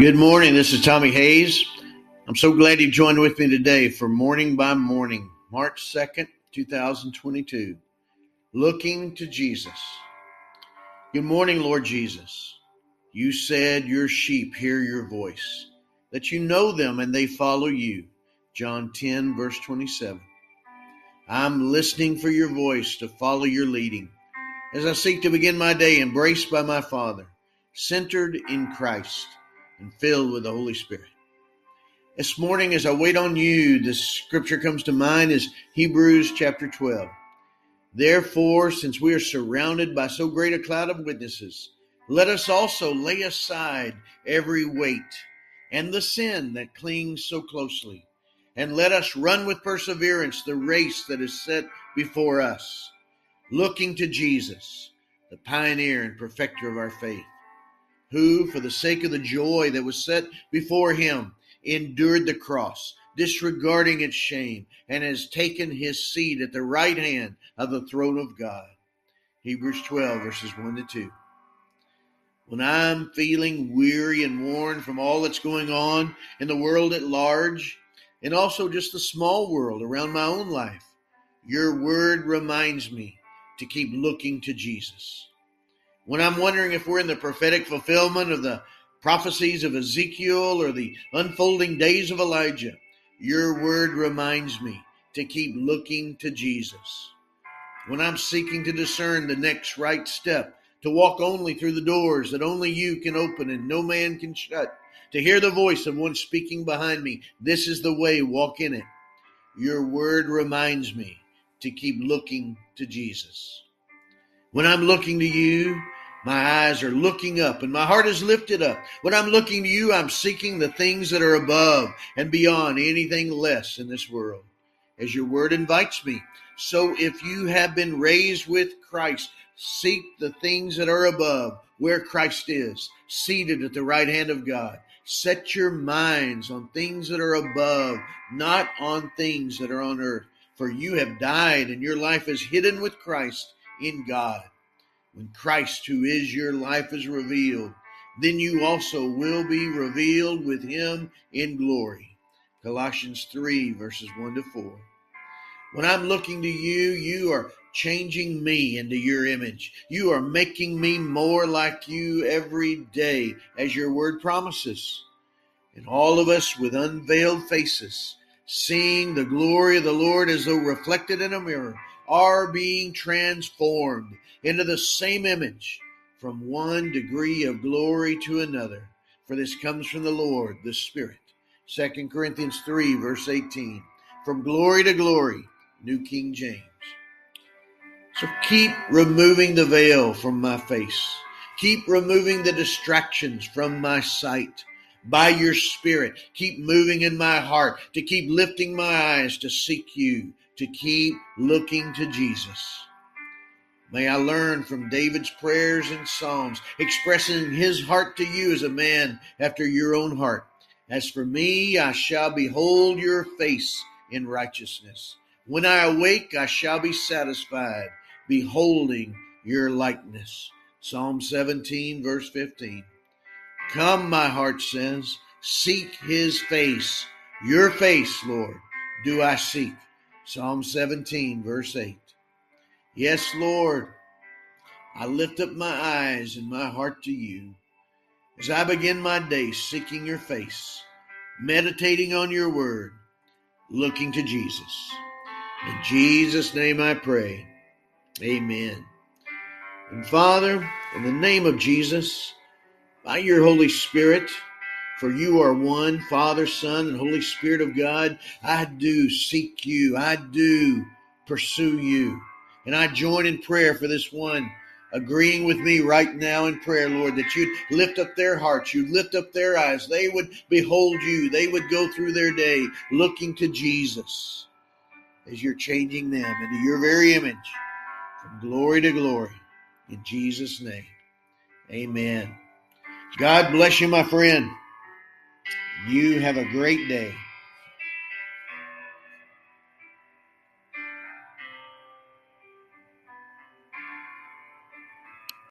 Good morning. This is Tommy Hayes. I'm so glad you joined with me today for Morning by Morning, March 2nd, 2022. Looking to Jesus. Good morning, Lord Jesus. You said your sheep hear your voice, that you know them and they follow you. John 10, verse 27. I'm listening for your voice to follow your leading as I seek to begin my day embraced by my Father, centered in Christ and filled with the Holy Spirit. This morning, as I wait on you, the scripture comes to mind is Hebrews chapter 12. Therefore, since we are surrounded by so great a cloud of witnesses, let us also lay aside every weight and the sin that clings so closely, and let us run with perseverance the race that is set before us, looking to Jesus, the pioneer and perfecter of our faith who, for the sake of the joy that was set before him, endured the cross, disregarding its shame, and has taken his seat at the right hand of the throne of God. Hebrews 12, verses 1 to 2. When I'm feeling weary and worn from all that's going on in the world at large, and also just the small world around my own life, your word reminds me to keep looking to Jesus when I'm wondering if we're in the prophetic fulfillment of the prophecies of Ezekiel or the unfolding days of Elijah, your word reminds me to keep looking to Jesus. When I'm seeking to discern the next right step, to walk only through the doors that only you can open and no man can shut, to hear the voice of one speaking behind me, this is the way, walk in it. Your word reminds me to keep looking to Jesus. When I'm looking to you, my eyes are looking up and my heart is lifted up. When I'm looking to you, I'm seeking the things that are above and beyond anything less in this world, as your word invites me. So if you have been raised with Christ, seek the things that are above, where Christ is, seated at the right hand of God. Set your minds on things that are above, not on things that are on earth. For you have died and your life is hidden with Christ in God. When Christ, who is your life, is revealed, then you also will be revealed with him in glory. Colossians 3, verses 1 to 4. When I'm looking to you, you are changing me into your image. You are making me more like you every day, as your word promises. And all of us with unveiled faces, seeing the glory of the Lord as though reflected in a mirror, are being transformed into the same image from one degree of glory to another. For this comes from the Lord, the Spirit. 2 Corinthians 3, verse 18. From glory to glory, New King James. So keep removing the veil from my face. Keep removing the distractions from my sight by your spirit. Keep moving in my heart to keep lifting my eyes to seek you, to keep looking to Jesus. May I learn from David's prayers and Psalms, expressing his heart to you as a man after your own heart. As for me, I shall behold your face in righteousness. When I awake, I shall be satisfied, beholding your likeness. Psalm 17, verse 15. Come, my heart says, seek his face. Your face, Lord, do I seek. Psalm 17, verse 8. Yes, Lord, I lift up my eyes and my heart to you as I begin my day seeking your face, meditating on your word, looking to Jesus. In Jesus' name I pray. Amen. And Father, in the name of Jesus, by your Holy Spirit, for you are one, Father, Son, and Holy Spirit of God. I do seek you. I do pursue you. And I join in prayer for this one, agreeing with me right now in prayer, Lord, that you'd lift up their hearts, you'd lift up their eyes. They would behold you. They would go through their day looking to Jesus as you're changing them into your very image from glory to glory. In Jesus' name, amen. God bless you, my friend. You have a great day.